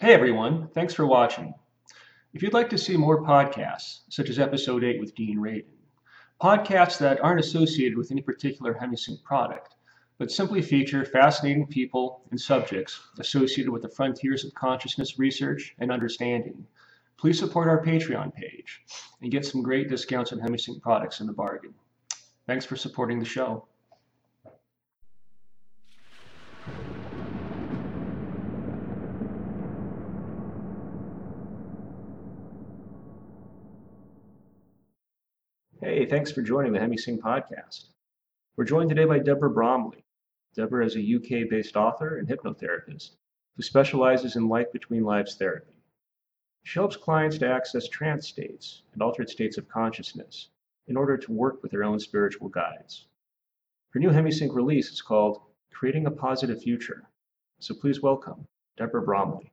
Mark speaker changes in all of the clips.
Speaker 1: Hey everyone, thanks for watching. If you'd like to see more podcasts, such as Episode 8 with Dean Radin, podcasts that aren't associated with any particular HemiSync product, but simply feature fascinating people and subjects associated with the frontiers of consciousness research and understanding, please support our Patreon page and get some great discounts on HemiSync products in the bargain. Thanks for supporting the show. Hey, thanks for joining the HemiSync podcast. We're joined today by Deborah Bromley. Deborah is a UK based author and hypnotherapist who specializes in life between lives therapy. She helps clients to access trance states and altered states of consciousness in order to work with their own spiritual guides. Her new HemiSync release is called Creating a Positive Future. So please welcome Deborah Bromley.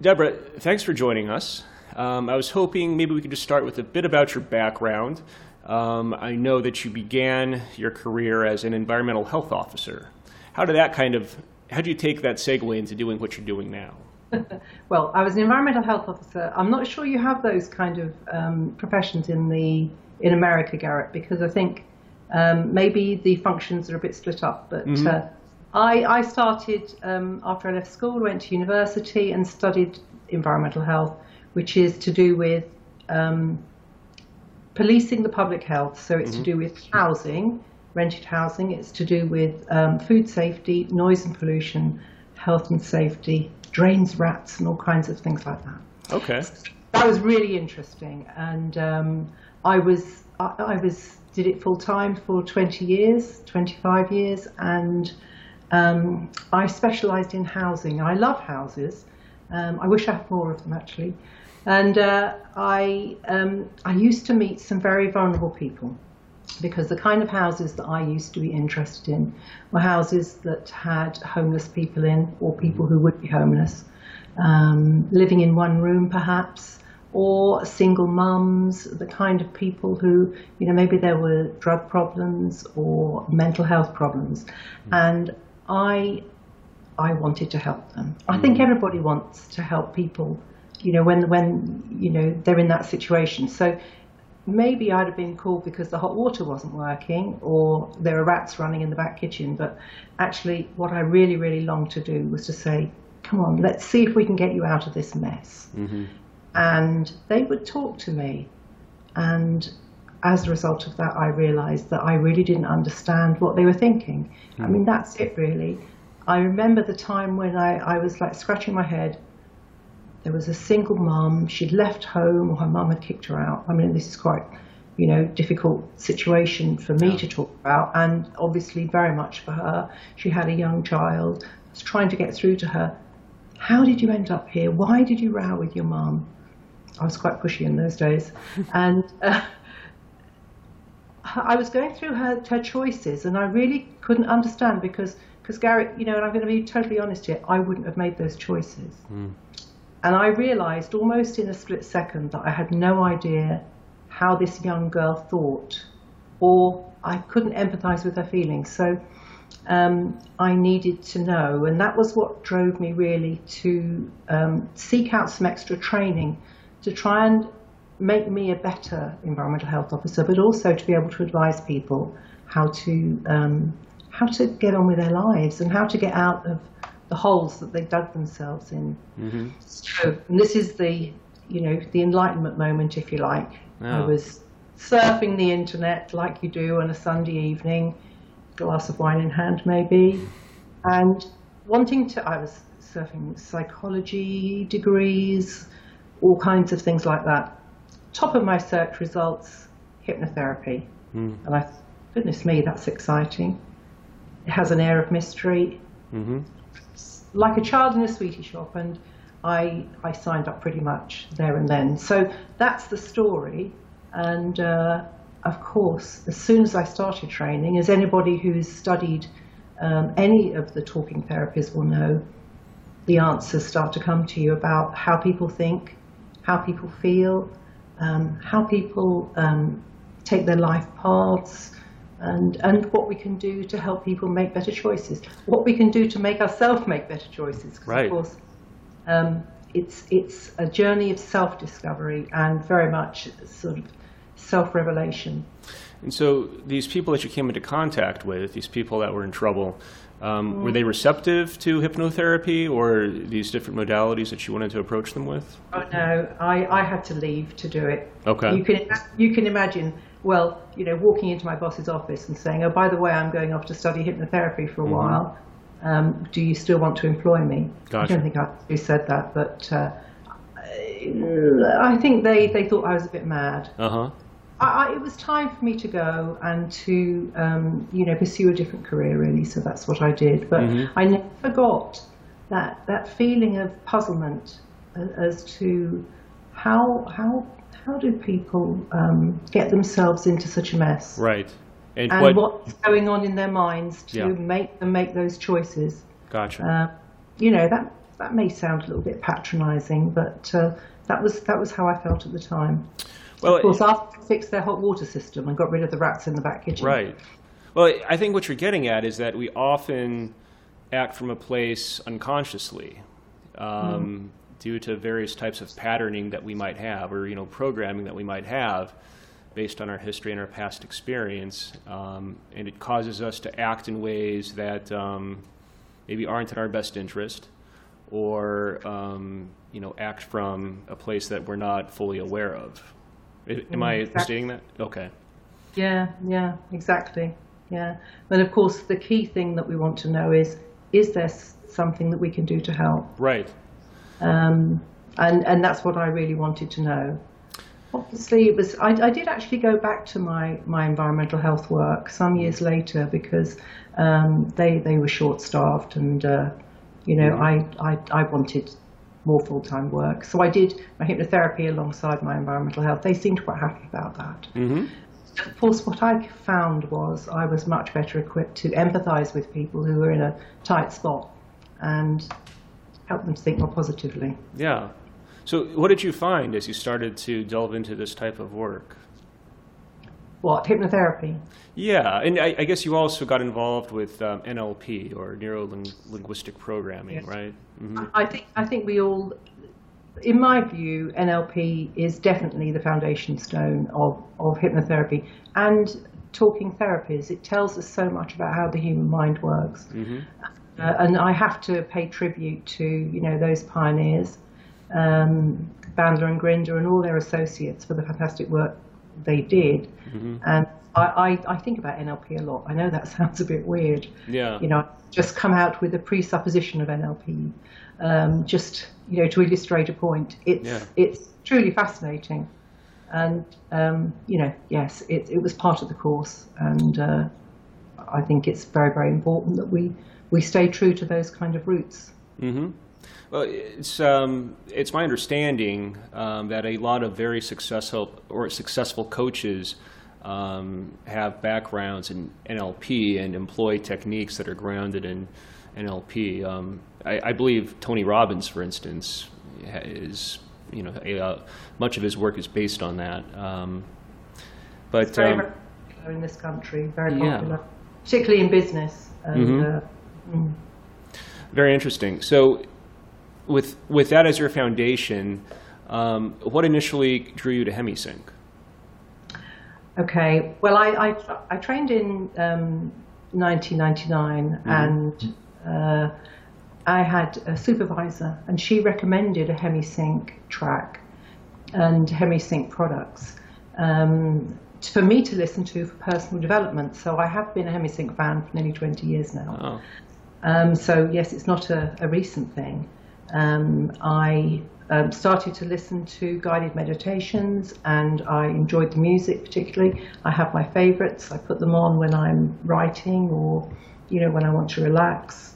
Speaker 1: Deborah, thanks for joining us. Um, I was hoping maybe we could just start with a bit about your background. Um, I know that you began your career as an environmental health officer. How did that kind of, how did you take that segue into doing what you're doing now?
Speaker 2: well, I was an environmental health officer. I'm not sure you have those kind of um, professions in the in America, Garrett, because I think um, maybe the functions are a bit split up. But mm-hmm. uh, I, I, started um, after I left school, went to university and studied environmental health which is to do with um, policing the public health. So it's mm-hmm. to do with housing, rented housing. It's to do with um, food safety, noise and pollution, health and safety, drains, rats, and all kinds of things like that.
Speaker 1: Okay.
Speaker 2: That was really interesting, and um, I was I, I, was did it full time for 20 years, 25 years, and um, I specialised in housing. I love houses. Um, I wish I had more of them actually. And uh, I, um, I used to meet some very vulnerable people because the kind of houses that I used to be interested in were houses that had homeless people in or people who would be homeless, um, living in one room perhaps, or single mums, the kind of people who, you know, maybe there were drug problems or mental health problems. Mm. And I, I wanted to help them. I think mm. everybody wants to help people you know, when when you know they're in that situation. So maybe I'd have been called because the hot water wasn't working or there are rats running in the back kitchen. But actually, what I really, really longed to do was to say, come on, let's see if we can get you out of this mess. Mm-hmm. And they would talk to me. And as a result of that, I realized that I really didn't understand what they were thinking. Mm. I mean, that's it really. I remember the time when I, I was like scratching my head there was a single mum. She'd left home, or her mum had kicked her out. I mean, this is quite, you know, difficult situation for me yeah. to talk about, and obviously very much for her. She had a young child. I was trying to get through to her. How did you end up here? Why did you row with your mum? I was quite pushy in those days, and. Uh, I was going through her, her choices, and I really couldn't understand because, because Garrett, you know, and I'm going to be totally honest here, I wouldn't have made those choices. Mm. And I realized almost in a split second that I had no idea how this young girl thought, or I couldn't empathize with her feelings. So um, I needed to know, and that was what drove me really to um, seek out some extra training to try and make me a better environmental health officer, but also to be able to advise people how to um, how to get on with their lives and how to get out of the holes that they dug themselves in. Mm-hmm. So, and this is the, you know, the enlightenment moment, if you like. Oh. I was surfing the internet like you do on a Sunday evening, glass of wine in hand maybe, and wanting to. I was surfing psychology degrees, all kinds of things like that. Top of my search results, hypnotherapy, mm. and I, goodness me, that's exciting. It has an air of mystery. Mm-hmm like a child in a sweetie shop, and I I signed up pretty much there and then. So that's the story, and uh, of course, as soon as I started training, as anybody who's studied um, any of the talking therapies will know, the answers start to come to you about how people think, how people feel, um, how people um, take their life paths, and, and what we can do to help people make better choices, what we can do to make ourselves make better choices.
Speaker 1: Right.
Speaker 2: Of course, Um, it's it's a journey of self-discovery and very much sort of self-revelation.
Speaker 1: And so these people that you came into contact with, these people that were in trouble, um, mm. were they receptive to hypnotherapy or these different modalities that you wanted to approach them with?
Speaker 2: Oh no, I, I had to leave to do it.
Speaker 1: Okay.
Speaker 2: You can you can imagine. Well, you know, walking into my boss's office and saying, "Oh, by the way, I'm going off to study hypnotherapy for a mm-hmm. while. Um, do you still want to employ me?"
Speaker 1: Gotcha.
Speaker 2: I don't think I said that, but uh, I think they, they thought I was a bit mad.
Speaker 1: Uh huh.
Speaker 2: I, it was time for me to go and to um, you know pursue a different career really. So that's what I did. But mm-hmm. I never got that that feeling of puzzlement as to how how how do people um, get themselves into such a mess?
Speaker 1: Right.
Speaker 2: And, and what, what's going on in their minds to
Speaker 1: yeah.
Speaker 2: make them make those choices?
Speaker 1: Gotcha.
Speaker 2: Uh, you know that that may sound a little bit patronising, but uh, that was that was how I felt at the time. Well, of course, after they fixed their hot water system and got rid of the rats in the back kitchen.
Speaker 1: Right. Well, I think what you're getting at is that we often act from a place unconsciously. Um, mm. Due to various types of patterning that we might have, or you know, programming that we might have, based on our history and our past experience, um, and it causes us to act in ways that um, maybe aren't in our best interest, or um, you know, act from a place that we're not fully aware of. Am I exactly. stating that? Okay.
Speaker 2: Yeah, yeah, exactly. Yeah. And of course, the key thing that we want to know is is there something that we can do to help?
Speaker 1: Right.
Speaker 2: Um, and, and that's what I really wanted to know. Obviously, it was. I, I did actually go back to my, my environmental health work some years later because um, they they were short staffed and uh, you know I, I I wanted more full-time work. So I did my hypnotherapy alongside my environmental health. They seemed quite happy about that.
Speaker 1: Mm-hmm.
Speaker 2: Of course, what I found was I was much better equipped to empathise with people who were in a tight spot and help them think more positively.
Speaker 1: Yeah. So, what did you find as you started to delve into this type of work?
Speaker 2: What hypnotherapy?
Speaker 1: Yeah, and I, I guess you also got involved with um, NLP or neuro linguistic programming,
Speaker 2: yes.
Speaker 1: right?
Speaker 2: Mm-hmm. I think I think we all, in my view, NLP is definitely the foundation stone of of hypnotherapy and talking therapies. It tells us so much about how the human mind works,
Speaker 1: mm-hmm.
Speaker 2: Uh, and I have to pay tribute to you know those pioneers, um, Bandler and Grinder and all their associates for the fantastic work they did.
Speaker 1: Mm-hmm.
Speaker 2: And I, I, I, think about NLP a lot. I know that sounds a bit weird.
Speaker 1: Yeah.
Speaker 2: You know, just come out with a presupposition of NLP, um, just you know, to illustrate a point. It's
Speaker 1: yeah.
Speaker 2: it's truly fascinating, and um, you know, yes, it it was part of the course, and uh, I think it's very very important that we we stay true to those kind of roots.
Speaker 1: Mm-hmm. Well, it's um, it's my understanding um, that a lot of very successful or successful coaches um, have backgrounds in NLP and employ techniques that are grounded in NLP. Um, I, I, believe Tony Robbins, for instance, is you know a, uh, much of his work is based on that. Um, but
Speaker 2: very, um, popular in this country, very popular, yeah. particularly in business. And,
Speaker 1: mm-hmm. uh, mm. Very interesting. So with with that as your foundation, um, what initially drew you to HemiSync?
Speaker 2: Okay, well, I I, I trained in um, 1999, mm-hmm. and uh, I had a supervisor, and she recommended a HemiSync track and HemiSync products. Um, for me to listen to for personal development. So I have been a HemiSync fan for nearly 20 years now.
Speaker 1: Oh.
Speaker 2: Um, so yes, it's not a, a recent thing um, I um, started to listen to guided meditations and I enjoyed the music particularly. I have my favorites. I put them on when I'm writing or, you know, when I want to relax.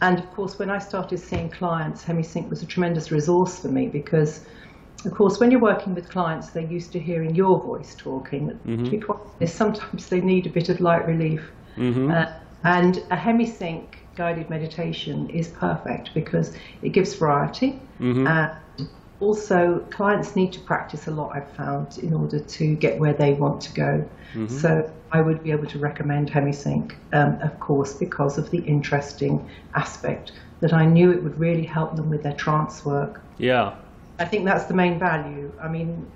Speaker 2: And of course, when I started seeing clients, HemiSync was a tremendous resource for me because, of course, when you're working with clients, they're used to hearing your voice talking.
Speaker 1: Mm-hmm. To be
Speaker 2: quite honest, sometimes they need a bit of light relief.
Speaker 1: Mm-hmm.
Speaker 2: Uh, and a HemiSync guided meditation is perfect because it gives variety.
Speaker 1: Mm-hmm.
Speaker 2: And also, clients need to practice a lot, I've found, in order to get where they want to go.
Speaker 1: Mm-hmm.
Speaker 2: So, I would be able to recommend HemiSync, um, of course, because of the interesting aspect that I knew it would really help them with their trance work.
Speaker 1: Yeah.
Speaker 2: I think that's the main value. I mean,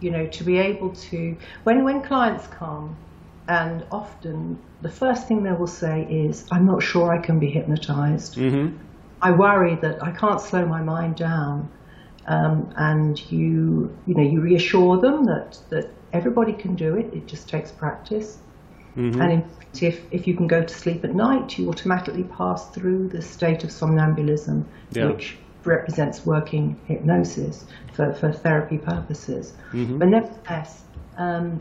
Speaker 2: you know, to be able to, when, when clients come, and often the first thing they will say is, I'm not sure I can be hypnotized.
Speaker 1: Mm-hmm.
Speaker 2: I worry that I can't slow my mind down. Um, and you, you know, you reassure them that, that everybody can do it. It just takes practice.
Speaker 1: Mm-hmm.
Speaker 2: And fact, if, if you can go to sleep at night, you automatically pass through the state of somnambulism,
Speaker 1: Yeah.
Speaker 2: which represents working hypnosis for, for therapy purposes.
Speaker 1: Mhm.
Speaker 2: But nevertheless, um,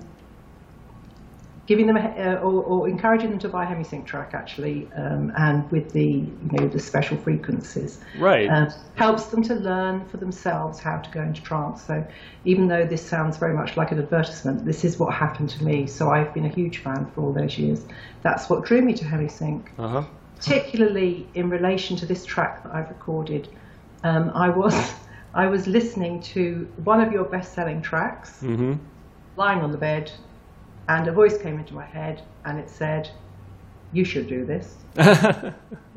Speaker 2: giving them a, uh, or, or encouraging them to buy a hemisync track actually, um, and with the you know the special frequencies,
Speaker 1: Right.
Speaker 2: uh, helps them to learn for themselves how to go into trance. So even though this sounds very much like an advertisement, this is what happened to me. So I've been a huge fan for all those years. That's what drew me to hemisync
Speaker 1: Uh huh.
Speaker 2: particularly in relation to this track that I've recorded, um, I was I was listening to one of your best-selling tracks,
Speaker 1: Mm-hmm.
Speaker 2: lying on the bed, and a voice came into my head, and it said, "You should do this."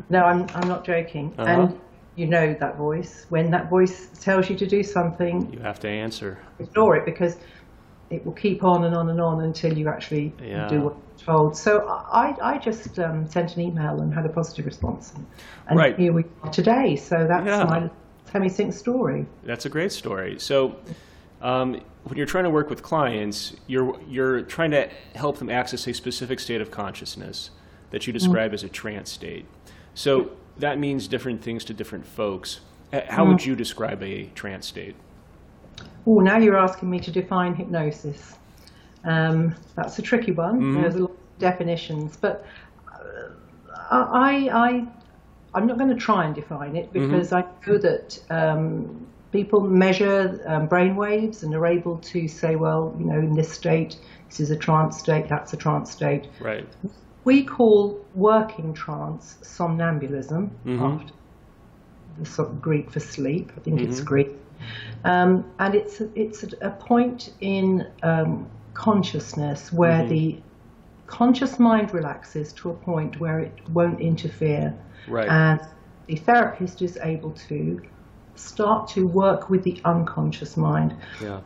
Speaker 2: No, I'm I'm not joking.
Speaker 1: Uh-huh.
Speaker 2: And you know that voice. When that voice tells you to do something,
Speaker 1: you have to answer.
Speaker 2: ignore it because it will keep on and on and on until you actually
Speaker 1: Yeah.
Speaker 2: do what you're told. So I, I just um, sent an email and had a positive response, and, and
Speaker 1: Right.
Speaker 2: here we are today. So that's
Speaker 1: Yeah.
Speaker 2: my Hemisync story.
Speaker 1: That's a great story. So, um, when you're trying to work with clients, you're you're trying to help them access a specific state of consciousness that you describe as a trance state. So that means different things to different folks. H- How would you describe a trance state?
Speaker 2: Oh, now you're asking me to define hypnosis. Um, that's a tricky one. There's a lot of definitions, but uh, I, I, I'm not going to try and define it because I know that um, people measure um, brain waves and are able to say, well, you know, in this state, this is a trance state, that's a trance state.
Speaker 1: Right.
Speaker 2: We call working trance somnambulism, after the sort of Greek for sleep. I think it's Greek. Um, and it's it's a point in um, consciousness where the conscious mind relaxes to a point where it won't interfere,
Speaker 1: Right.
Speaker 2: and the therapist is able to start to work with the unconscious mind.
Speaker 1: yeah.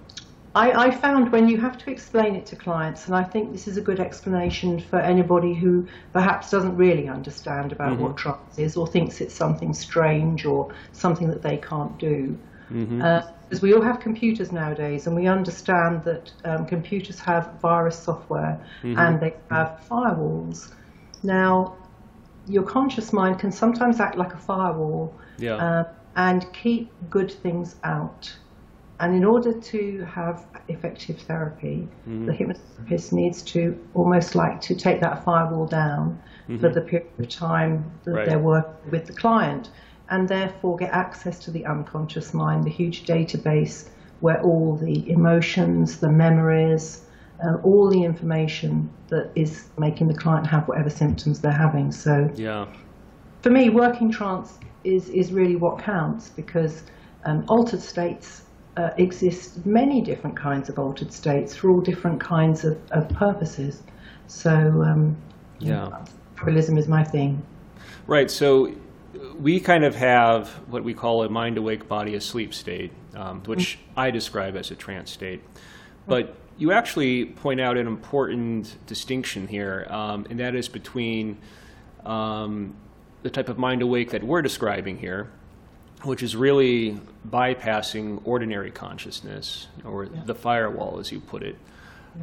Speaker 2: I, I found when you have to explain it to clients, and I think this is a good explanation for anybody who perhaps doesn't really understand about what trance is or thinks it's something strange or something that they can't do. Because we all have computers nowadays, and we understand that um, computers have virus software and they have firewalls. Now, your conscious mind can sometimes act like a firewall
Speaker 1: Yeah.
Speaker 2: uh, and keep good things out. And in order to have effective therapy, the hypnotherapist needs to almost like to take that firewall down for the period of time that
Speaker 1: Right.
Speaker 2: they're working with the client, and therefore get access to the unconscious mind, the huge database where all the emotions, the memories, uh, all the information that is making the client have whatever symptoms they're having. So
Speaker 1: yeah.
Speaker 2: for me, working trance is, is really what counts because um, altered states uh, exist, many different kinds of altered states for all different kinds of, of purposes. So, um,
Speaker 1: Yeah.
Speaker 2: Somnambulism is my thing.
Speaker 1: Right. So we kind of have what we call a mind awake, body asleep state, um, which I describe as a trance state. But you actually point out an important distinction here, um, and that is between um, the type of mind awake that we're describing here, which is really bypassing ordinary consciousness, or the firewall, as you put it,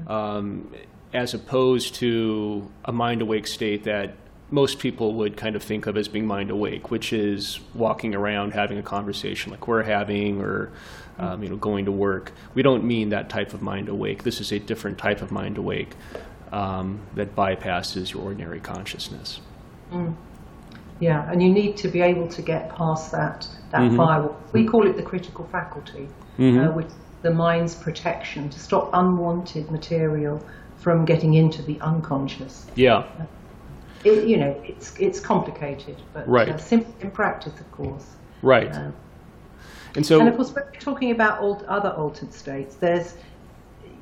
Speaker 1: um, as opposed to a mind awake state that most people would kind of think of as being mind awake, which is walking around having a conversation like we're having, or um, you know, going to work. We don't mean that type of mind awake. This is a different type of mind awake um, that bypasses your ordinary consciousness.
Speaker 2: Yeah, and you need to be able to get past that that
Speaker 1: Mm-hmm.
Speaker 2: firewall. We call it the critical faculty, uh, which the mind's protection to stop unwanted material from getting into the unconscious.
Speaker 1: Yeah.
Speaker 2: It, you know, it's it's complicated, but
Speaker 1: Right.
Speaker 2: uh, simple in practice, of course.
Speaker 1: Right.
Speaker 2: Um,
Speaker 1: and so.
Speaker 2: and of course, when we're talking about other altered states, there's,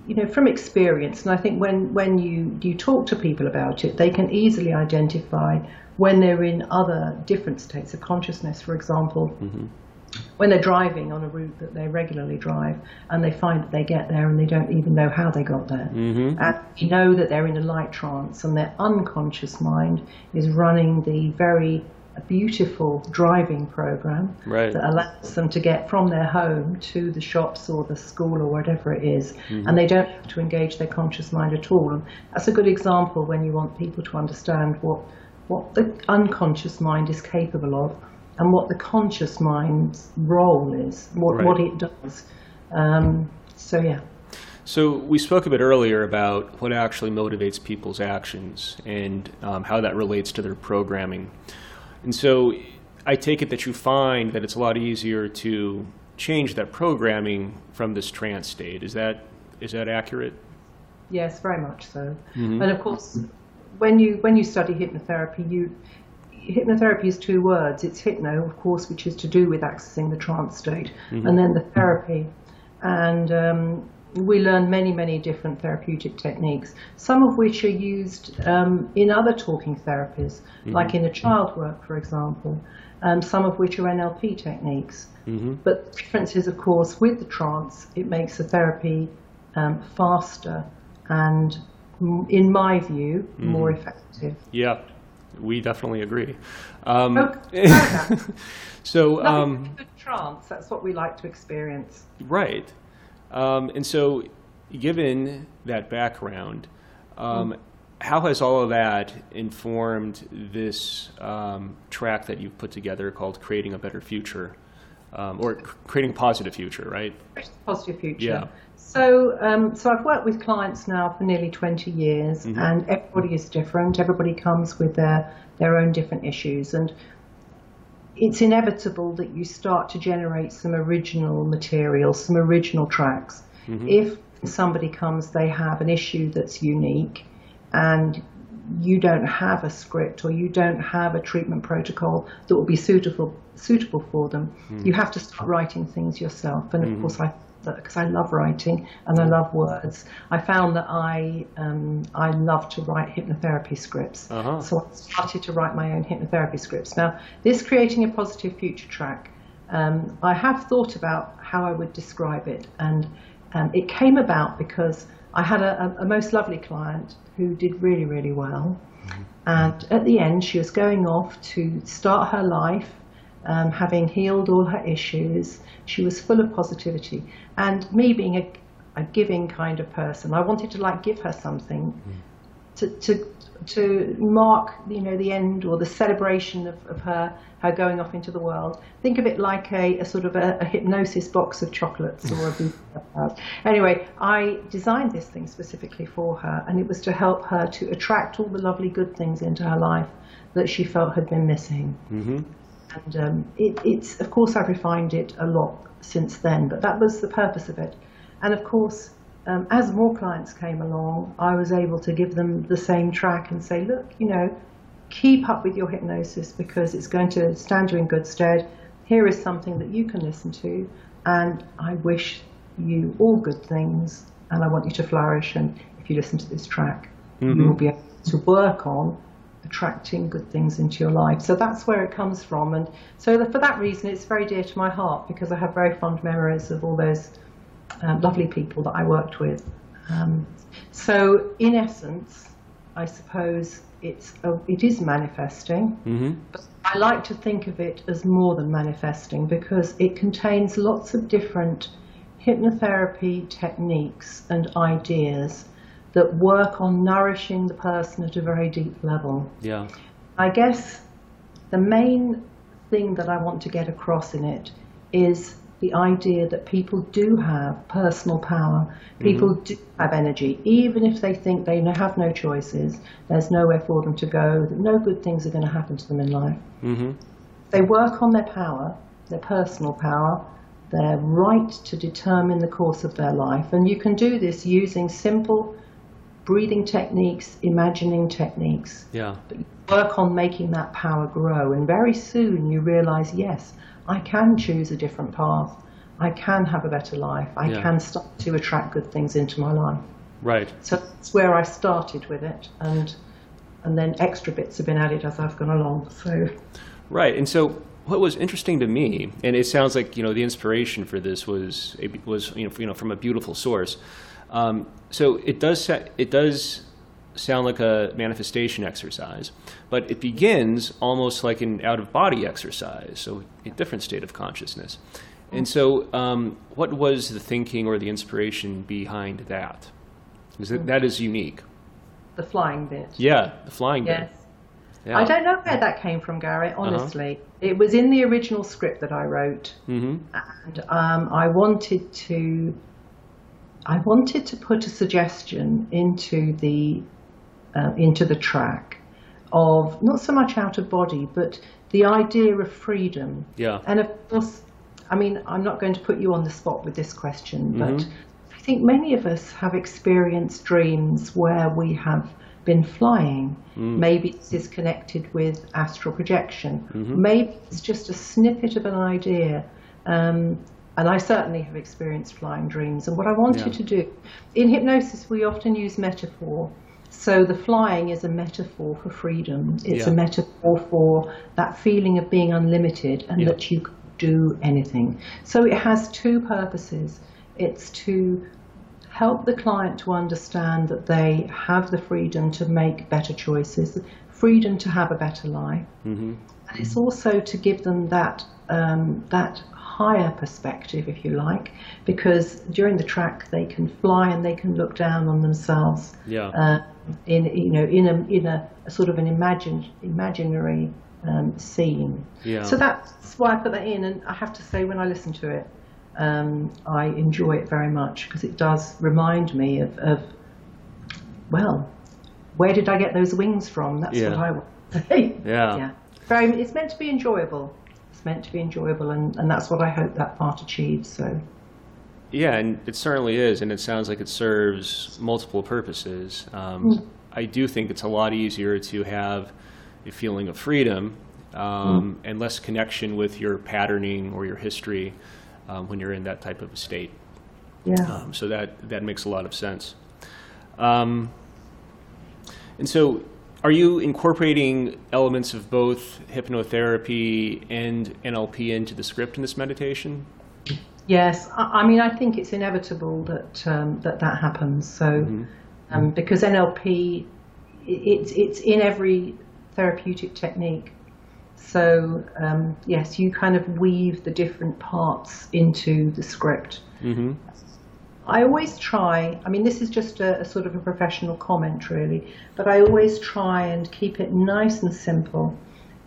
Speaker 2: you know, from experience, and I think when, when you, you talk to people about it, they can easily identify when they're in other different states of consciousness, for example. Mm-hmm. When they're driving on a route that they regularly drive and they find that they get there and they don't even know how they got there. Mm-hmm. And you know that they're in a light trance and their unconscious mind is running the very a beautiful driving program
Speaker 1: right.
Speaker 2: that allows them to get from their home to the shops or the school or whatever it is, mm-hmm. and they don't have to engage their conscious mind at all. And that's a good example when you want people to understand what what the unconscious mind is capable of and what the conscious mind's role is, what right. what it does. Um, so yeah.
Speaker 1: So we spoke a bit earlier about what actually motivates people's actions and um, how that relates to their programming. And so I take it that you find that it's a lot easier to change that programming from this trance state. Is that is that accurate?
Speaker 2: Yes, very much so. Mm-hmm. And of course, when you when you study hypnotherapy, you hypnotherapy is two words. It's hypno, of course, which is to do with accessing the trance state, mm-hmm. and then the therapy. And um, we learn many, many different therapeutic techniques, some of which are used um, in other talking therapies, mm-hmm. like in the child work, for example, um, some of which are NLP techniques. Mm-hmm. But the difference is, of course, with the trance, it makes the therapy um, faster and, in my view, mm-hmm. more effective.
Speaker 1: Yeah, we definitely agree. Um,
Speaker 2: okay. so, um, trance, that's what we like to experience.
Speaker 1: Right. Um, and so, given that background, um, mm. how has all of that informed this um, track that you've put together called "Creating a Better Future," um, or creating a positive future, right?
Speaker 2: Positive future.
Speaker 1: Yeah.
Speaker 2: So, um, so I've worked with clients now for nearly 20 years, mm-hmm. and everybody is different. Everybody comes with their their own different issues, and it's inevitable that you start to generate some original material, some original tracks. Mm-hmm. If somebody comes, they have an issue that's unique, and you don't have a script or you don't have a treatment protocol that will be suitable suitable for them, mm. you have to start writing things yourself. And of mm. course, I because I love writing and I love words. I found that I um, I love to write hypnotherapy scripts, uh-huh. so I started to write my own hypnotherapy scripts. Now, this creating a positive future track, um, I have thought about how I would describe it, and um, it came about because I had a, a, most lovely client who did really really well, mm-hmm. and at the end she was going off to start her life um, having healed all her issues. She was full of positivity. And me being a, a giving kind of person, I wanted to like give her something mm. to, to, to mark, you know, the end or the celebration of, of her, her going off into the world. Think of it like a, a sort of a, a, hypnosis box of chocolates or a Anyway, I designed this thing specifically for her, and it was to help her to attract all the lovely good things into her life that she felt had been missing. Mm-hmm. And um, it, it's, of course, I've refined it a lot since then, but that was the purpose of it. And of course, um, as more clients came along, I was able to give them the same track and say, look, you know, keep up with your hypnosis because it's going to stand you in good stead. Here is something that you can listen to, and I wish you all good things, and I want you to flourish. And if you listen to this track, mm-hmm. you will be able to work on attracting good things into your life. So that's where it comes from. And so the, for that reason, it's very dear to my heart because I have very fond memories of all those um, lovely people that I worked with. Um, so in essence, I suppose it's a, it is manifesting. Mm-hmm. But I like to think of it as more than manifesting because it contains lots of different hypnotherapy techniques and ideas that work on nourishing the person at a very deep level.
Speaker 1: Yeah.
Speaker 2: I guess the main thing that I want to get across in it is the idea that people do have personal power. People mm-hmm. do have energy, even if they think they have no choices, there's nowhere for them to go, that no good things are going to happen to them in life. Mm-hmm. They work on their power, their personal power, their right to determine the course of their life. And you can do this using simple breathing techniques, imagining techniques.
Speaker 1: Yeah.
Speaker 2: Work on making that power grow, and very soon you realize, yes, I can choose a different path. I can have a better life. I
Speaker 1: Yeah.
Speaker 2: can start to attract good things into my life.
Speaker 1: Right.
Speaker 2: So that's where I started with it, and and then extra bits have been added as I've gone along. So
Speaker 1: Right. And so what was interesting to me, and it sounds like you know the inspiration for this was it was you know, you know from a beautiful source. Um, so it does it does sound like a manifestation exercise, but it begins almost like an out of body exercise, so a different state of consciousness. And so, um, what was the thinking or the inspiration behind that? Because that- that is unique.
Speaker 2: the flying bit.
Speaker 1: Yeah, the flying bit. Yeah.
Speaker 2: I don't know where that came from, Garrett. Honestly, it was in the original script that I wrote,
Speaker 1: Mm-hmm.
Speaker 2: and um, I wanted to. I wanted to put a suggestion into the uh, into the track of not so much out of body, but the idea of freedom.
Speaker 1: Yeah.
Speaker 2: And of course, I mean, I'm not going to put you on the spot with this question, but
Speaker 1: Mhm.
Speaker 2: I think many of us have experienced dreams where we have been flying.
Speaker 1: Mm.
Speaker 2: Maybe this is connected with astral projection.
Speaker 1: Mhm.
Speaker 2: Maybe it's just a snippet of an idea. Um, and I certainly have experienced flying dreams. And what I wanted
Speaker 1: Yeah.
Speaker 2: to do in hypnosis, we often use metaphor. So the flying is a metaphor for freedom. It's
Speaker 1: Yeah.
Speaker 2: a metaphor for that feeling of being unlimited and
Speaker 1: Yeah.
Speaker 2: that you can do anything. So it has two purposes. It's to help the client to understand that they have the freedom to make better choices, freedom to have a better life.
Speaker 1: Mm-hmm.
Speaker 2: And it's also to give them that um, that higher perspective, if you like, because during the track they can fly and they can look down on themselves
Speaker 1: Yeah.
Speaker 2: uh, in you know in a in a, a sort of an imagined imaginary um, scene.
Speaker 1: Yeah.
Speaker 2: So that's why I put that in, and I have to say when I listen to it, um, I enjoy it very much because it does remind me of, of well, where did I get those wings from? That's
Speaker 1: Yeah.
Speaker 2: what I want to say.
Speaker 1: Yeah.
Speaker 2: Yeah. Very, it's meant to be enjoyable. It's meant to be enjoyable, and, and that's what I hope that part achieves. So,
Speaker 1: Yeah, and it certainly is, and it sounds like it serves multiple purposes. Um,
Speaker 2: Mm.
Speaker 1: I do think it's a lot easier to have a feeling of freedom um, and less connection with your patterning or your history um, when you're in that type of a state.
Speaker 2: yeah.
Speaker 1: Um, so that that makes a lot of sense. Um, and so, are you incorporating elements of both hypnotherapy and NLP into the script in this meditation?
Speaker 2: Yes, I, I mean, I think it's inevitable that um, that that happens. So, um, because NLP, it's it's in every therapeutic technique. So, um, yes, you kind of weave the different parts into the script.
Speaker 1: Mm-hmm.
Speaker 2: I always try, I mean, this is just a, a sort of a professional comment, really, but I always try and keep it nice and simple.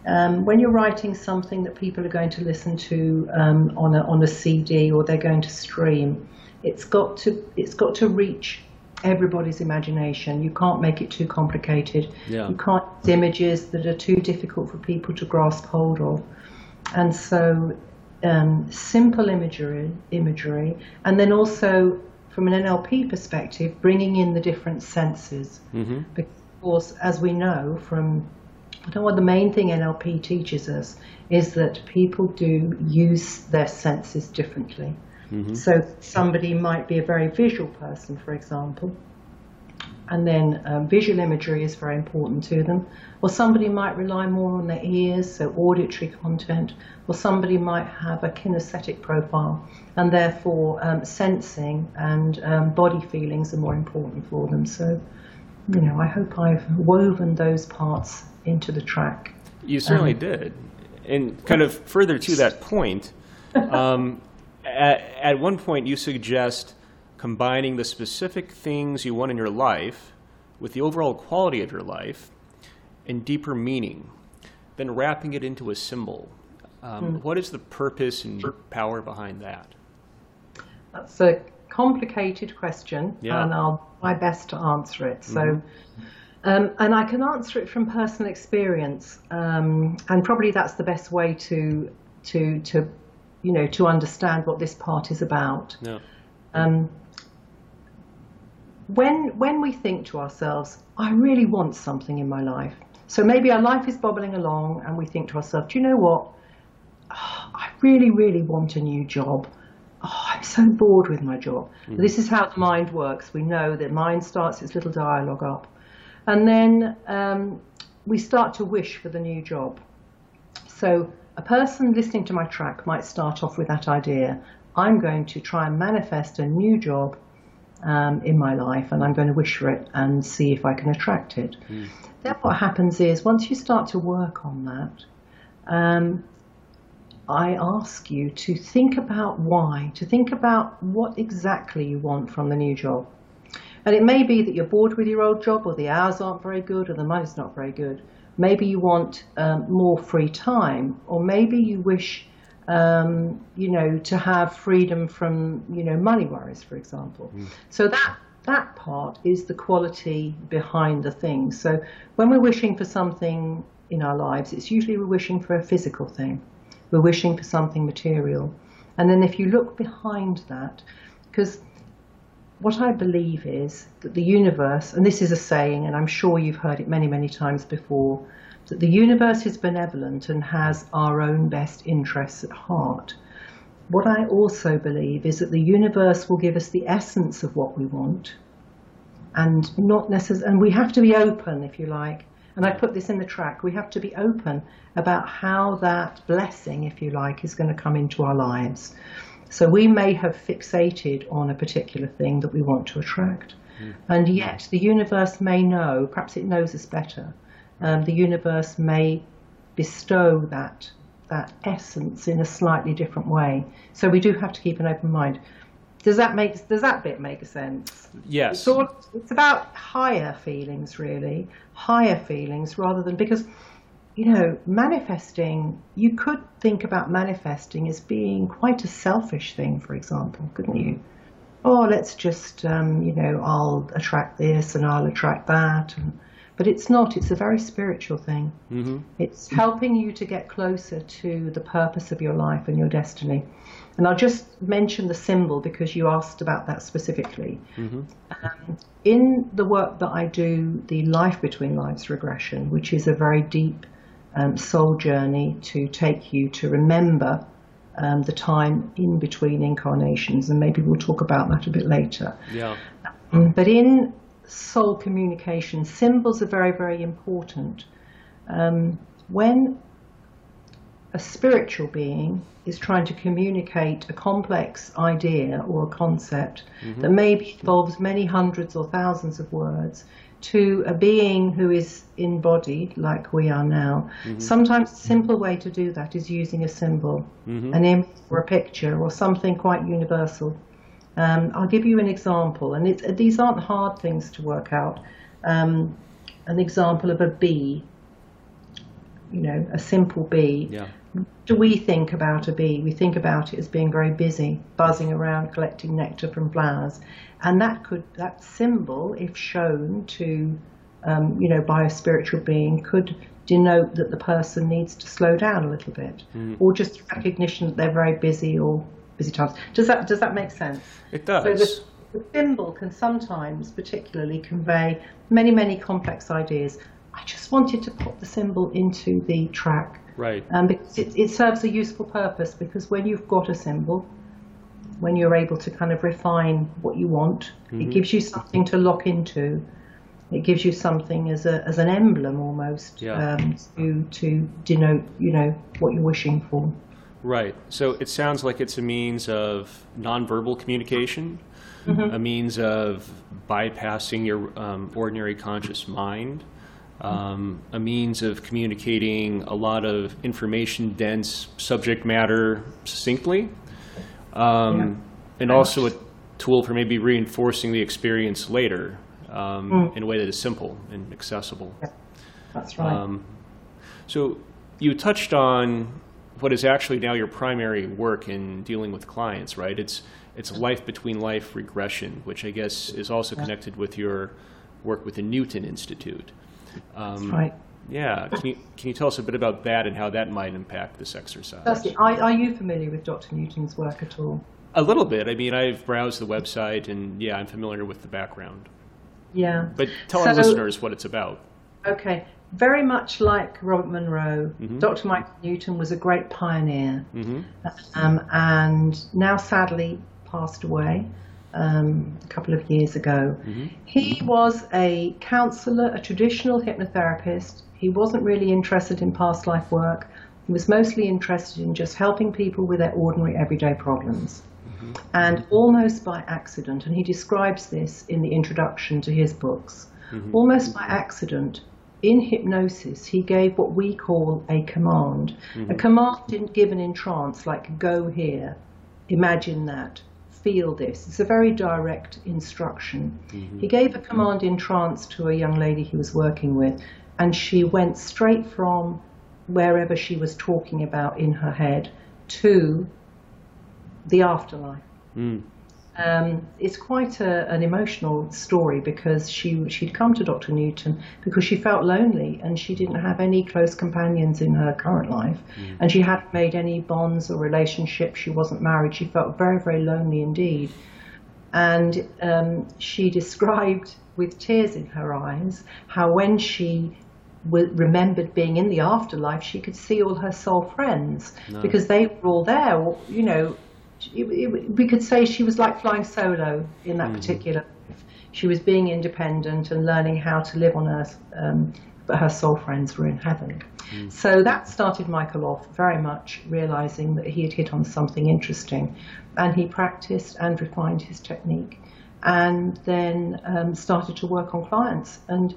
Speaker 2: Um, when you're writing something that people are going to listen to um, on, a, on a CD or they're going to stream, it's got to, it's got to reach everybody's imagination. You can't make it too complicated.
Speaker 1: Yeah.
Speaker 2: You can't use images that are too difficult for people to grasp hold of. And so um, simple imagery, imagery, and then also from an NLP perspective, bringing in the different senses.
Speaker 1: Mm-hmm.
Speaker 2: Because as we know from, I don't know what the main thing NLP teaches us is that people do use their senses differently.
Speaker 1: Mm-hmm.
Speaker 2: So somebody might be a very visual person, for example, and then um, visual imagery is very important to them. Or somebody might rely more on their ears, so auditory content. Or somebody might have a kinesthetic profile, and therefore um, sensing and um, body feelings are more important for them. So, you know, I hope I've woven those parts into the track.
Speaker 1: You certainly
Speaker 2: Um,
Speaker 1: did. And kind of further to that point, um, at, at one point you suggest combining the specific things you want in your life with the overall quality of your life and deeper meaning, then wrapping it into a symbol. Um, What is the purpose and power behind that?
Speaker 2: That's a complicated question,
Speaker 1: Yeah.
Speaker 2: and I'll do my best to answer it. So, um, and I can answer it from personal experience, um, and probably that's the best way to to to you know to understand what this part is about.
Speaker 1: No.
Speaker 2: Um, when when we think to ourselves, I really want something in my life. So maybe our life is bobbling along, and we think to ourselves, do you know what? I really, really want a new job. oh, I'm so bored with my job. Mm-hmm. This is how the mind works. We know that mind starts its little dialogue up. And then um, we start to wish for the new job. So a person listening to my track might start off with that idea I'm going to try and manifest a new job um, in my life and I'm going to wish for it and see if I can attract it. Mm. Then what happens is once you start to work on that, um, I ask you to think about why, to think about what exactly you want from the new job. And it may be that you're bored with your old job, or the hours aren't very good, or the money's not very good. Maybe you want um, more free time, or maybe you wish, um, you know, to have freedom from, you know, money worries, for example. Mm. So that that part is the quality behind the thing. So when we're wishing for something in our lives, it's usually we're wishing for a physical thing. We're wishing for something material. And then if you look behind that, because what I believe is that the universe, and this is a saying, and I'm sure you've heard it many, many times before, that the universe is benevolent and has our own best interests at heart. What I also believe is that the universe will give us the essence of what we want, and not necessarily, and we have to be open, if you like, and I put this in the track, we have to be open about how that blessing, if you like, is going to come into our lives. So we may have fixated on a particular thing that we want to attract. Mm. And yet the universe may know, perhaps it knows us better, um, the universe may bestow that that essence in a slightly different way. So we do have to keep an open mind. Does that make does that bit make sense?
Speaker 1: Yes.
Speaker 2: It's, all, it's about higher feelings, really, higher feelings rather than because you know manifesting. You could think about manifesting as being quite a selfish thing, for example, couldn't you? Oh, let's just um, you know I'll attract this and I'll attract that, and, but it's not. It's a very spiritual thing. Mm-hmm. It's helping you to get closer to the purpose of your life and your destiny. And I'll just mention the symbol because you asked about that specifically. Mm-hmm. Um, in the work that I do, the Life Between Lives regression, which is a very deep um, soul journey to take you to remember um, the time in between incarnations, and maybe we'll talk about that a bit later.
Speaker 1: Yeah.
Speaker 2: Um, but in soul communication, symbols are very, very important. Um, when a spiritual being is trying to communicate a complex idea or a concept mm-hmm. that maybe involves many hundreds or thousands of words to a being who is embodied like we are now. Mm-hmm. Sometimes a simple way to do that is using a symbol, mm-hmm. an image or a picture or something quite universal. Um, I'll give you an example, and these aren't hard things to work out. Um, an example of a bee, you know, a simple bee.
Speaker 1: Yeah
Speaker 2: do we think about a bee? We think about it as being very busy, buzzing around, collecting nectar from flowers, and that could that symbol, if shown to, um, you know, by a spiritual being, could denote that the person needs to slow down a little bit, mm. or just recognition that they're very busy or busy times. Does that does that make sense?
Speaker 1: It does.
Speaker 2: So the, the symbol can sometimes, particularly, convey many many complex ideas. I just wanted to put the symbol into the track
Speaker 1: Right.
Speaker 2: Um, because it, it serves a useful purpose because when you've got a symbol, when you're able to kind of refine what you want, mm-hmm. it gives you something to lock into. It gives you something as a as an emblem almost
Speaker 1: yeah.
Speaker 2: um, to to denote you know what you're wishing for.
Speaker 1: Right. So it sounds like it's a means of nonverbal communication, mm-hmm. a means of bypassing your um, ordinary conscious mind, um, a means of communicating a lot of information dense subject matter succinctly, um, yeah. and also a tool for maybe reinforcing the experience later um, mm. in a way that is simple and accessible.
Speaker 2: Yeah. That's right. Um,
Speaker 1: so you touched on what is actually now your primary work in dealing with clients, right? It's it's life between life regression, which I guess is also connected with your work with the Newton Institute.
Speaker 2: Um, right.
Speaker 1: Yeah. Can you, can you tell us a bit about that and how that might impact this exercise?
Speaker 2: Are, are you familiar with Dr. Newton's work at all?
Speaker 1: A little bit. I mean, I've browsed the website and yeah, I'm familiar with the background.
Speaker 2: Yeah.
Speaker 1: But tell so, our listeners what it's about.
Speaker 2: Okay. very much like Robert Monroe, mm-hmm. Dr. Michael Newton was a great pioneer, mm-hmm. um, and now sadly passed away um, a couple of years ago. Mm-hmm. He was a counselor, a traditional hypnotherapist. He wasn't really interested in past life work. He was mostly interested in just helping people with their ordinary everyday problems. Mm-hmm. And almost by accident, and he describes this in the introduction to his books, mm-hmm. almost by accident, in hypnosis, he gave what we call a command. Mm-hmm. A command given in trance, like go here, imagine that, feel this. It's a very direct instruction. Mm-hmm. He gave a command in trance to a young lady he was working with, and she went straight from wherever she was talking about in her head to the afterlife. Mm. Um, it's quite a, an emotional story because she she'd come to Dr. Newton because she felt lonely and she didn't have any close companions in her current life, mm. and she hadn't made any bonds or relationships. She wasn't married. She felt very very lonely indeed, and um, she described with tears in her eyes how when she remembered being in the afterlife, she could see all her soul friends no. because they were all there. You know, it, it, we could say she was like flying solo in that mm. particular. She was being independent and learning how to live on Earth, um, but her soul friends were in heaven. Mm. So that started Michael off very much realizing that he had hit on something interesting, and he practiced and refined his technique, and then um, started to work on clients and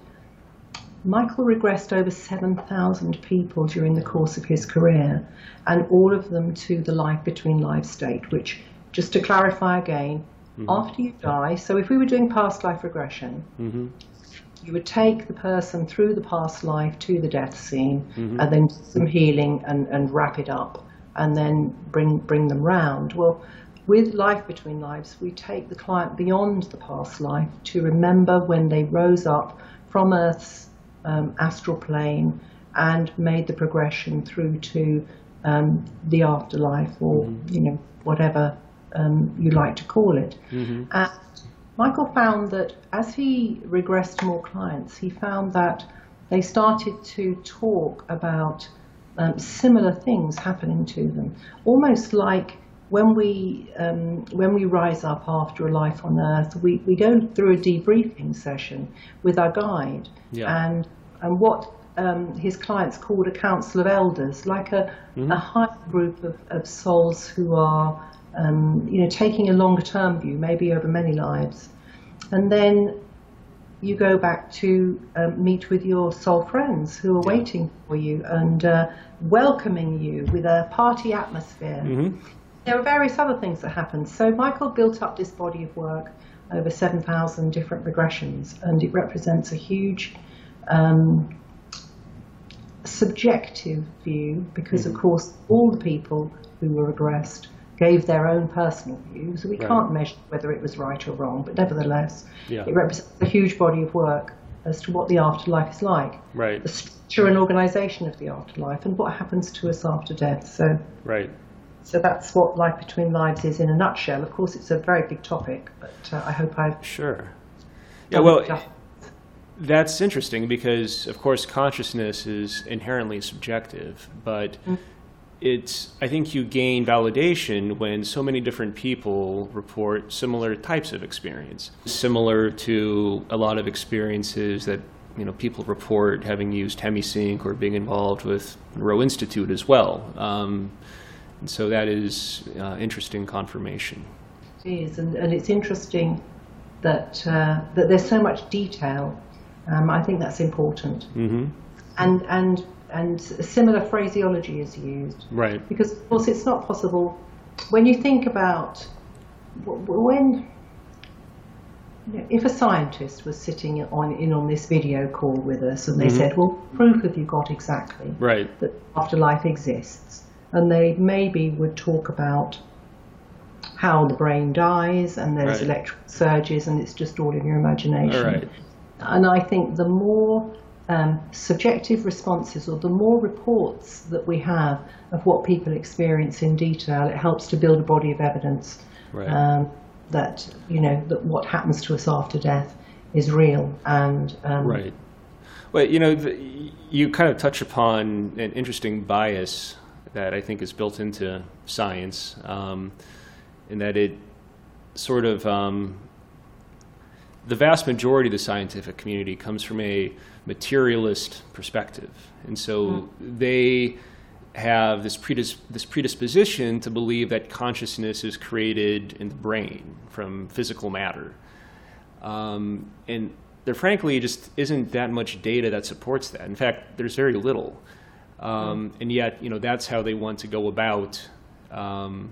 Speaker 2: Michael regressed over 7,000 people during the course of his career, and all of them to the life between lives state, which, just to clarify again, mm-hmm. after you die, so if we were doing past life regression, mm-hmm. you would take the person through the past life to the death scene mm-hmm. and then some healing and, and wrap it up and then bring, bring them round. Well, with Life Between Lives, we take the client beyond the past life to remember when they rose up from Earth's um, astral plane and made the progression through to um, the afterlife or mm-hmm. you know whatever um, you like to call it. Mm-hmm. And Michael found that as he regressed more clients, he found that they started to talk about um, similar things happening to them, almost like when we um, when we rise up after a life on earth, we, we go through a debriefing session with our guide, yeah. and and what um, his clients called a council of elders, like a, mm-hmm. a high group of, of souls who are, um, you know, taking a longer term view, maybe over many lives. And then you go back to um, meet with your soul friends who are yeah. waiting for you and uh, welcoming you with a party atmosphere. Mm-hmm. There are various other things that happen. So Michael built up this body of work over 7,000 different regressions, and it represents a huge um, subjective view because, mm-hmm. of course, all the people who were regressed gave their own personal views. So we right. can't measure whether it was right or wrong, but nevertheless, yeah. it represents a huge body of work as to what the afterlife is like,
Speaker 1: right.
Speaker 2: the structure and organisation of the afterlife, and what happens to us after death. So,
Speaker 1: right.
Speaker 2: So that's what life between lives is in a nutshell. Of course, it's a very big topic, but uh, I hope I've
Speaker 1: sure. Yeah, well, that's interesting because, of course, consciousness is inherently subjective, but mm-hmm. it's, I think you gain validation when so many different people report similar types of experience, similar to a lot of experiences that you know people report having used HemiSync or being involved with Monroe Institute as well. Um, and so that is uh, interesting confirmation.
Speaker 2: It is, and, and it's interesting that uh, that there's so much detail um, I think that's important. Mm-hmm. And and and similar phraseology is used.
Speaker 1: Right.
Speaker 2: Because of course it's not possible when you think about when if a scientist was sitting on in on this video call with us and they mm-hmm. said, "Well, proof have you got exactly
Speaker 1: right.
Speaker 2: that afterlife exists?" and they maybe would talk about how the brain dies and there's right. electrical surges and it's just all in your imagination.
Speaker 1: Right.
Speaker 2: And I think the more um, subjective responses or the more reports that we have of what people experience in detail, it helps to build a body of evidence right. um, that you know that what happens to us after death is real and
Speaker 1: um, right. Well, you know, the, you kind of touch upon an interesting bias that I think is built into science, um, in that it sort of um, the vast majority of the scientific community comes from a materialist perspective, and so mm. they have this, predis- this predisposition to believe that consciousness is created in the brain from physical matter. Um, and there frankly just isn't that much data that supports that. In fact, there's very little. Um, and yet, you know, that's how they want to go about um,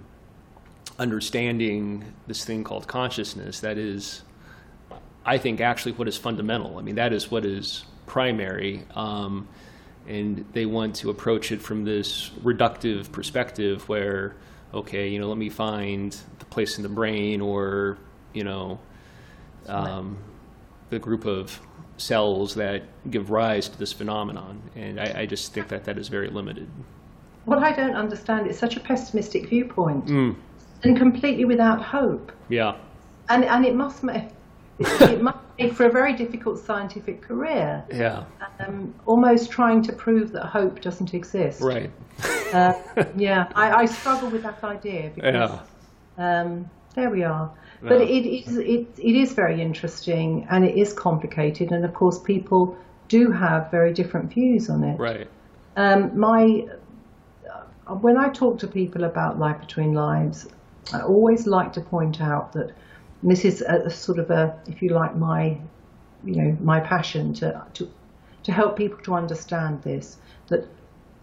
Speaker 1: understanding this thing called consciousness. That is, I think, actually what is fundamental. I mean, that is what is primary. Um, and they want to approach it from this reductive perspective where, okay, you know, let me find the place in the brain or, you know, um, the group of cells that give rise to this phenomenon. And I, I, just think that that is very limited.
Speaker 2: What I don't understand is such a pessimistic viewpoint mm. and completely without hope.
Speaker 1: Yeah.
Speaker 2: And, and it must make it must make for a very difficult scientific career.
Speaker 1: Yeah.
Speaker 2: Um, almost trying to prove that hope doesn't exist.
Speaker 1: Right.
Speaker 2: uh, yeah, I, I, struggle with that idea because yeah. um, there we are. But it is it, it is very interesting and it is complicated, and of course people do have very different views on it.
Speaker 1: Right.
Speaker 2: Um, my uh, when I talk to people about life between lives, I always like to point out that this is a, a sort of a, if you like, my you know my passion to to to help people to understand this that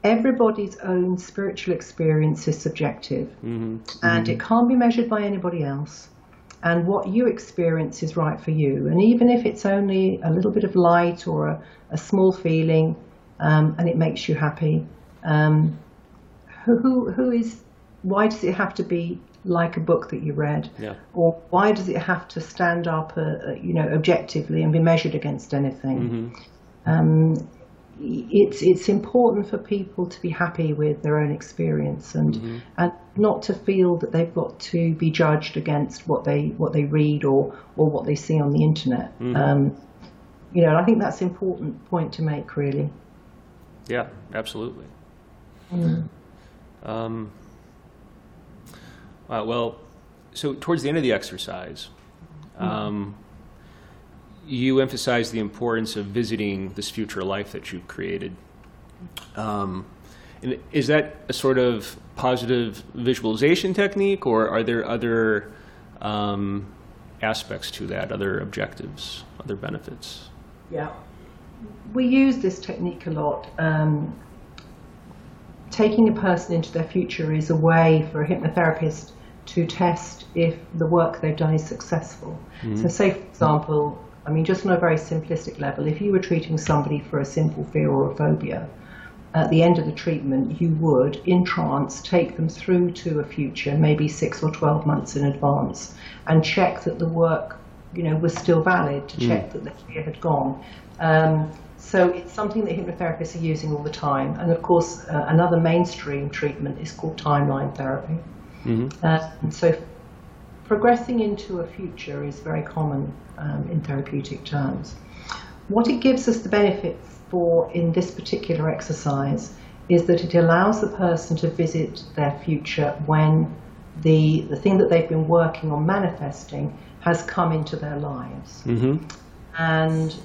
Speaker 2: everybody's own spiritual experience is subjective mm-hmm. and mm-hmm. it can't be measured by anybody else and what you experience is right for you. And even if it's only a little bit of light or a, a small feeling um, and it makes you happy, um, who, who is, why does it have to be like a book that you read?
Speaker 1: Yeah.
Speaker 2: Or why does it have to stand up, uh, uh you know, objectively and be measured against anything? Mm-hmm. Um, it's it's important for people to be happy with their own experience and mm-hmm. and not to feel that they've got to be judged against what they what they read or or what they see on the internet. Mm-hmm. Um, you know, I think that's an important point to make, really.
Speaker 1: Yeah, absolutely. Mm. Um, uh, well, so towards the end of the exercise, um, you emphasize the importance of visiting this future life that you've created. Um, and is that a sort of positive visualization technique, or are there other um, aspects to that, other objectives, other benefits?
Speaker 2: Yeah, we use this technique a lot. Um, taking a person into their future is a way for a hypnotherapist to test if the work they've done is successful. Mm-hmm. So, say, for example, I mean, just on a very simplistic level, if you were treating somebody for a simple fear or a phobia, at the end of the treatment, you would, in trance, take them through to a future, maybe six or 12 months in advance, and check that the work, you know, was still valid, to mm. check that the fear had gone. Um, so it's something that hypnotherapists are using all the time. And of course, uh, another mainstream treatment is called timeline therapy. Mm-hmm. Uh, so progressing into a future is very common um, in therapeutic terms. What it gives us the benefit for in this particular exercise is that it allows the person to visit their future when the, the thing that they've been working on manifesting has come into their lives. Mm-hmm. And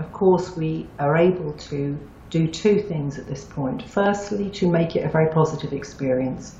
Speaker 2: of course, we are able to do two things at this point. Firstly, to make it a very positive experience,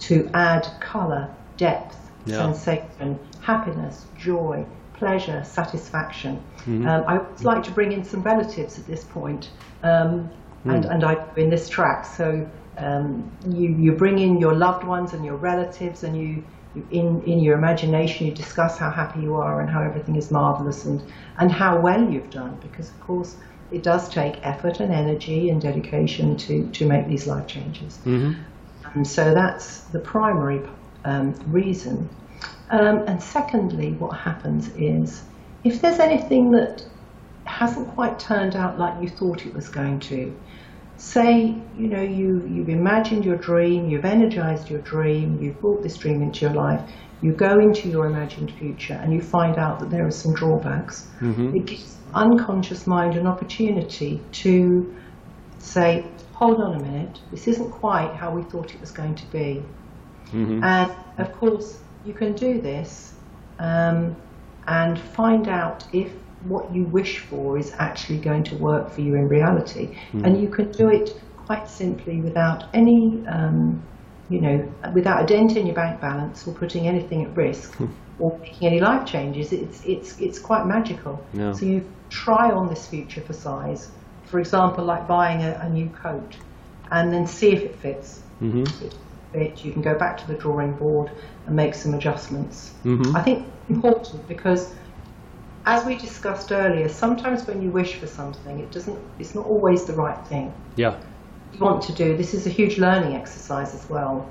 Speaker 2: to add colour, depth, yeah. sensation, happiness, joy, pleasure, satisfaction. Mm-hmm. Um, I would like to bring in some relatives at this point, um, mm. and, and I in this track. So um, you, you bring in your loved ones and your relatives, and you, you, in, in your imagination you discuss how happy you are and how everything is marvelous and, and how well you've done, because of course it does take effort and energy and dedication to, to make these life changes. Mm-hmm. And so that's the primary um, reason. Um, and secondly, what happens is if there's anything that hasn't quite turned out like you thought it was going to, say, you know, you, you've imagined your dream, you've energized your dream, you've brought this dream into your life, you go into your imagined future and you find out that there are some drawbacks. Mm-hmm. It gives unconscious mind an opportunity to say, hold on a minute, this isn't quite how we thought it was going to be. Mm-hmm. And of course, you can do this um, and find out if what you wish for is actually going to work for you in reality. Mm-hmm. And you can do it quite simply without any, um, you know, without a dent in your bank balance or putting anything at risk. Mm-hmm or making any life changes. It's it's it's quite magical. Yeah. So you try on this future for size. For example, like buying a, a new coat, and then see if it fits. Mm-hmm. Fit, you can go back to the drawing board and make some adjustments. Mm-hmm. I think important because, as we discussed earlier, sometimes when you wish for something, it doesn't. It's not always the right thing.
Speaker 1: Yeah.
Speaker 2: You want to do this is a huge learning exercise as well.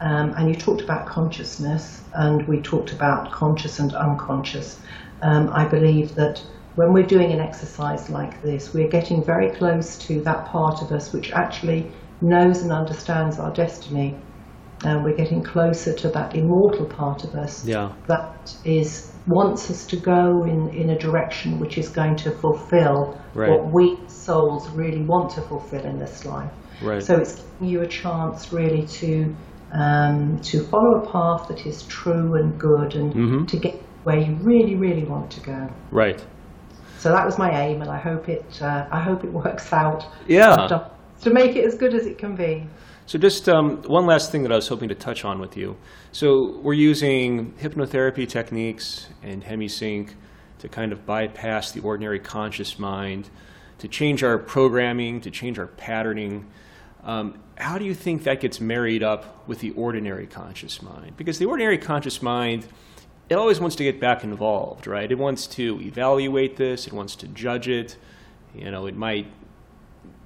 Speaker 2: Um, and you talked about consciousness, and we talked about conscious and unconscious. Um, I believe that when we're doing an exercise like this, we're getting very close to that part of us which actually knows and understands our destiny. And we're getting closer to that immortal part of us
Speaker 1: yeah.
Speaker 2: that is wants us to go in, in a direction which is going to fulfill
Speaker 1: right.
Speaker 2: what we souls really want to fulfill in this life.
Speaker 1: Right.
Speaker 2: So it's giving you a chance really to um, to follow a path that is true and good and mm-hmm. to get where you really, really want to go.
Speaker 1: Right.
Speaker 2: So that was my aim, and I hope it. Uh, I hope it works out.
Speaker 1: Yeah.
Speaker 2: To make it as good as it can be.
Speaker 1: So just um, one last thing that I was hoping to touch on with you. So we're using hypnotherapy techniques and HemiSync to kind of bypass the ordinary conscious mind, to change our programming, to change our patterning. Um, how do you think that gets married up with the ordinary conscious mind? Because the ordinary conscious mind, it always wants to get back involved, right? It wants to evaluate this, it wants to judge it. You know, it might,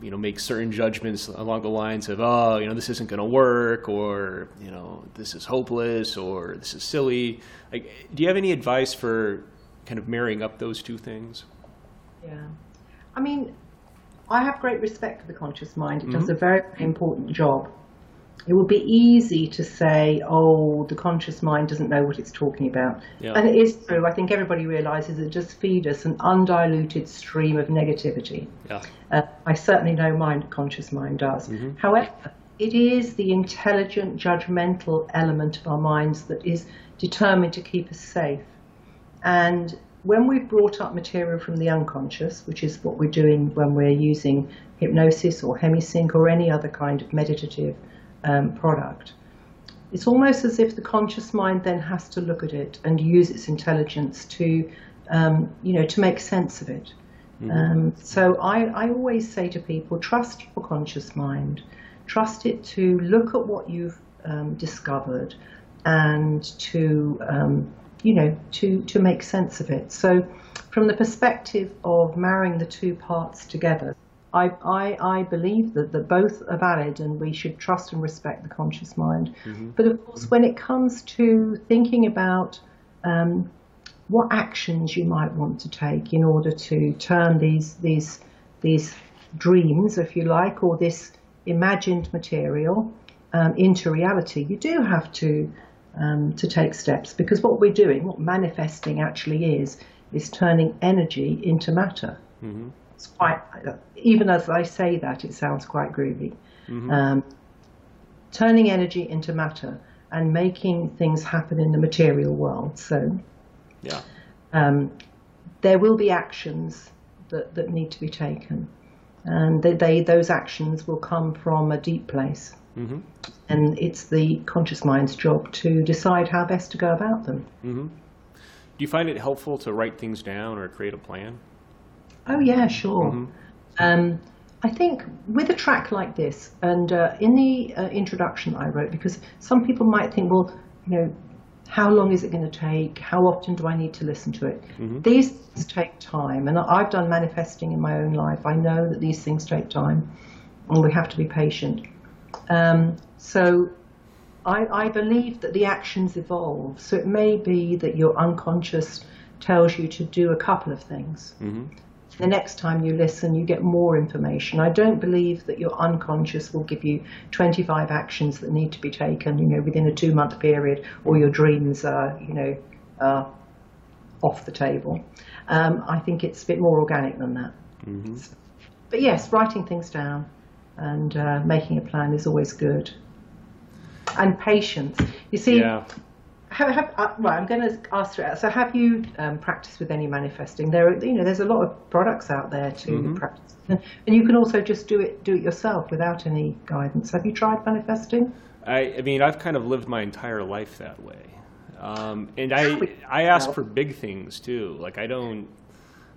Speaker 1: you know, make certain judgments along the lines of, oh, you know, this isn't going to work, or you know, this is hopeless, or this is silly. Like, do you have any advice for kind of marrying up those two things?
Speaker 2: Yeah, I mean, I have great respect for the conscious mind. It mm-hmm. does a very important job. It would be easy to say, oh, the conscious mind doesn't know what it's talking about.
Speaker 1: Yeah.
Speaker 2: And it is true. I think everybody realizes it just feeds us an undiluted stream of negativity.
Speaker 1: Yeah.
Speaker 2: Uh, I certainly know my conscious mind does. Mm-hmm. However, it is the intelligent, judgmental element of our minds that is determined to keep us safe. And when we've brought up material from the unconscious, which is what we're doing when we're using hypnosis or hemisync or any other kind of meditative um, product, it's almost as if the conscious mind then has to look at it and use its intelligence to, um, you know, to make sense of it. Mm-hmm. Um, so I, I always say to people, trust your conscious mind, trust it to look at what you've um, discovered and to um, you know, to, to make sense of it. So from the perspective of marrying the two parts together, I, I, I believe that, that both are valid and we should trust and respect the conscious mind. Mm-hmm. But of course, when it comes to thinking about um, what actions you might want to take in order to turn these, these, these dreams, if you like, or this imagined material um, into reality, you do have to um, to take steps because what we're doing, what manifesting actually is, is turning energy into matter. Mm-hmm. It's quite, even as I say that, it sounds quite groovy. Mm-hmm. Um, turning energy into matter and making things happen in the material world. So,
Speaker 1: yeah,
Speaker 2: um, there will be actions that, that need to be taken, and they, they those actions will come from a deep place. Mm-hmm. And it's the conscious mind's job to decide how best to go about them.
Speaker 1: Mm-hmm. Do you find it helpful to write things down or create a plan?
Speaker 2: Oh, yeah, sure. Mm-hmm. Um, I think with a track like this, and uh, in the uh, introduction I wrote, because some people might think, well, you know, how long is it going to take? How often do I need to listen to it? Mm-hmm. These things take time, and I've done manifesting in my own life. I know that these things take time, and we have to be patient. Um, so I, I, believe that the actions evolve. So it may be that your unconscious tells you to do a couple of things. Mm-hmm. The next time you listen, you get more information. I don't believe that your unconscious will give you 25 actions that need to be taken, you know, within a two-month period, or your dreams are, you know, are off the table. Um, I think it's a bit more organic than that.
Speaker 1: hmm
Speaker 2: But yes, writing things down and uh, making a plan is always good. And patience. You see,
Speaker 1: Yeah.
Speaker 2: Have, have, uh, well, I'm going to ask you. So, have you um, practiced with any manifesting? There, are, you know, there's a lot of products out there to
Speaker 1: Mhm.
Speaker 2: practice, and, and you can also just do it, do it yourself without any guidance. Have you tried manifesting?
Speaker 1: I, I mean, I've kind of lived my entire life that way, um, and I I ask for big things too. Like I don't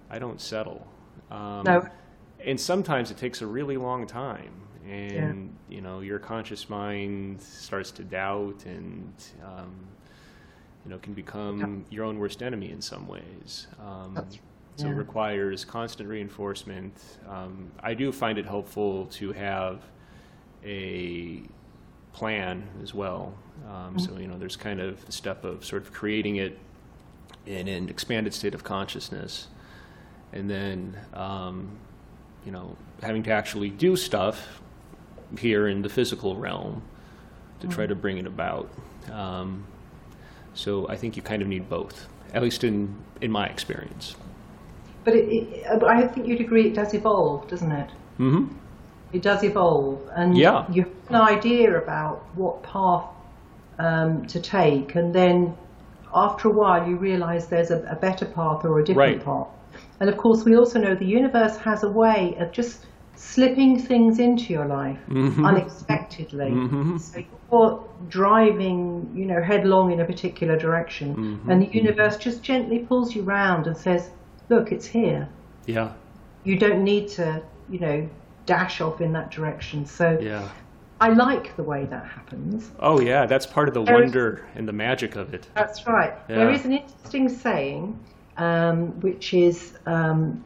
Speaker 1: I don't settle. Um,
Speaker 2: No.
Speaker 1: And sometimes it takes a really long time, and you know your conscious mind starts to doubt, and um, you know can become your own worst enemy in some ways. Um,
Speaker 2: That's-
Speaker 1: so it requires constant reinforcement. Um, I do find it helpful to have a plan as well. Um, So, you know, there's kind of the step of sort of creating it in an expanded state of consciousness. And then, um, you know, having to actually do stuff here in the physical realm to try to bring it about. Um, so I think you kind of need both, at least in, in my experience.
Speaker 2: But it, it, uh, I think you'd agree it does evolve, doesn't it?
Speaker 1: Mm-hmm.
Speaker 2: It does evolve, and
Speaker 1: Yeah.
Speaker 2: you have an idea about what path um, to take, and then after a while you realise there's a, a better path or a different
Speaker 1: Right.
Speaker 2: path. And of course, we also know the universe has a way of just slipping things into your life
Speaker 1: Mhm.
Speaker 2: unexpectedly.
Speaker 1: Mhm.
Speaker 2: So you're driving, you know, headlong in a particular direction,
Speaker 1: Mhm.
Speaker 2: and the universe just gently pulls you round and says, "Look, it's here."
Speaker 1: Yeah,
Speaker 2: you don't need to, you know, dash off in that direction. So
Speaker 1: yeah.
Speaker 2: I like the way that happens.
Speaker 1: Oh, yeah, that's part of the
Speaker 2: There is-
Speaker 1: wonder and the magic of it.
Speaker 2: That's right. There
Speaker 1: Yeah.
Speaker 2: is an interesting saying, um, which is um,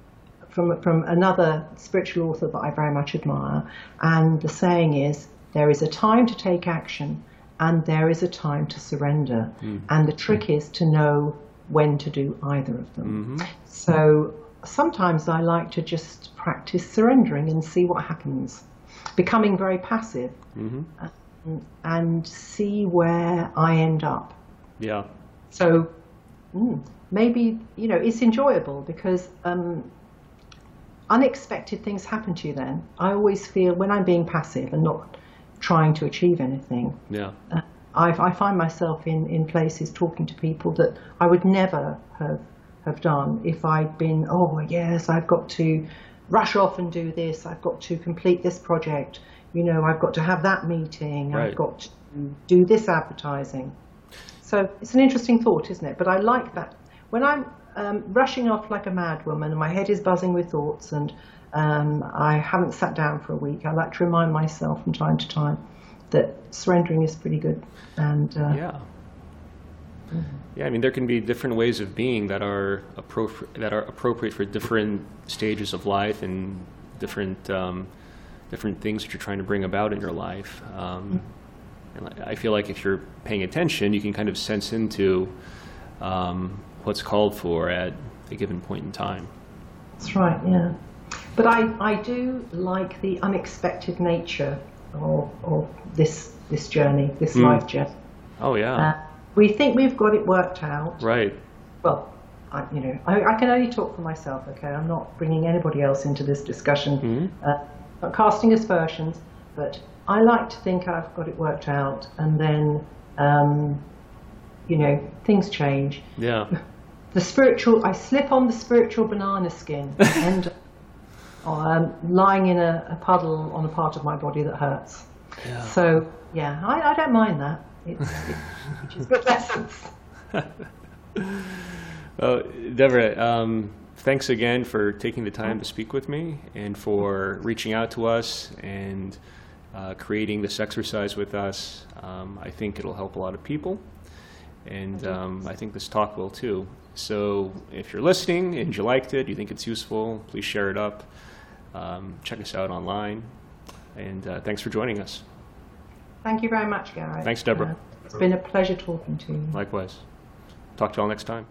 Speaker 2: from from another spiritual author that I very much admire, and the saying is, "There is a time to take action, and there is a time to surrender." And the trick is to know when to do either of them.
Speaker 1: hmm
Speaker 2: So sometimes I like to just practice surrendering and see what happens, becoming very passive
Speaker 1: hmm
Speaker 2: and see where I end up.
Speaker 1: Yeah.
Speaker 2: So mm, maybe, you know, it's enjoyable because um, unexpected things happen to you then. I always feel when I'm being passive and not trying to achieve anything,
Speaker 1: Yeah.
Speaker 2: Uh, I, I find myself in, in places talking to people that I would never have have done if I'd been, oh yes, I've got to rush off and do this, I've got to complete this project, you know, I've got to have that meeting,
Speaker 1: Right.
Speaker 2: I've got to do this advertising. So it's an interesting thought, isn't it? But I like that. When I'm um, rushing off like a madwoman and my head is buzzing with thoughts and um, I haven't sat down for a week, I like to remind myself from time to time that surrendering is pretty good. And uh,
Speaker 1: Yeah. Yeah, I mean, there can be different ways of being that are appropriate that are appropriate for different stages of life and different um, different things that you're trying to bring about in your life. Um, and I I feel like if you're paying attention, you can kind of sense into um, what's called for at a given point in time.
Speaker 2: That's right, yeah. But I, I do like the unexpected nature of, of this this journey, this
Speaker 1: Mm.
Speaker 2: life journey.
Speaker 1: Oh yeah,
Speaker 2: Uh, we think we've got it worked out.
Speaker 1: right.
Speaker 2: Well, I, you know, I, I can only talk for myself. Okay, I'm not bringing anybody else into this discussion.
Speaker 1: Mhm.
Speaker 2: Uh, not casting aspersions, but I like to think I've got it worked out, and then, um, you know, things change.
Speaker 1: Yeah,
Speaker 2: the spiritual I slip on the spiritual banana skin and um, lying in a, a puddle on a part of my body that hurts.
Speaker 1: yeah.
Speaker 2: So yeah, I, I don't mind that. It's, it, it's good lessons.
Speaker 1: Well, Deborah, um, thanks again for taking the time to speak with me and for reaching out to us and uh, creating this exercise with us. Um, I think it'll help a lot of people, and um, I think this talk will too. So if you're listening and you liked it, you think it's useful, please share it up. Um, check us out online, and uh, thanks for joining us.
Speaker 2: Thank you very much, Gareth.
Speaker 1: Thanks, Deborah.
Speaker 2: Uh, it's been a pleasure talking to you.
Speaker 1: Likewise. Talk to you all next time.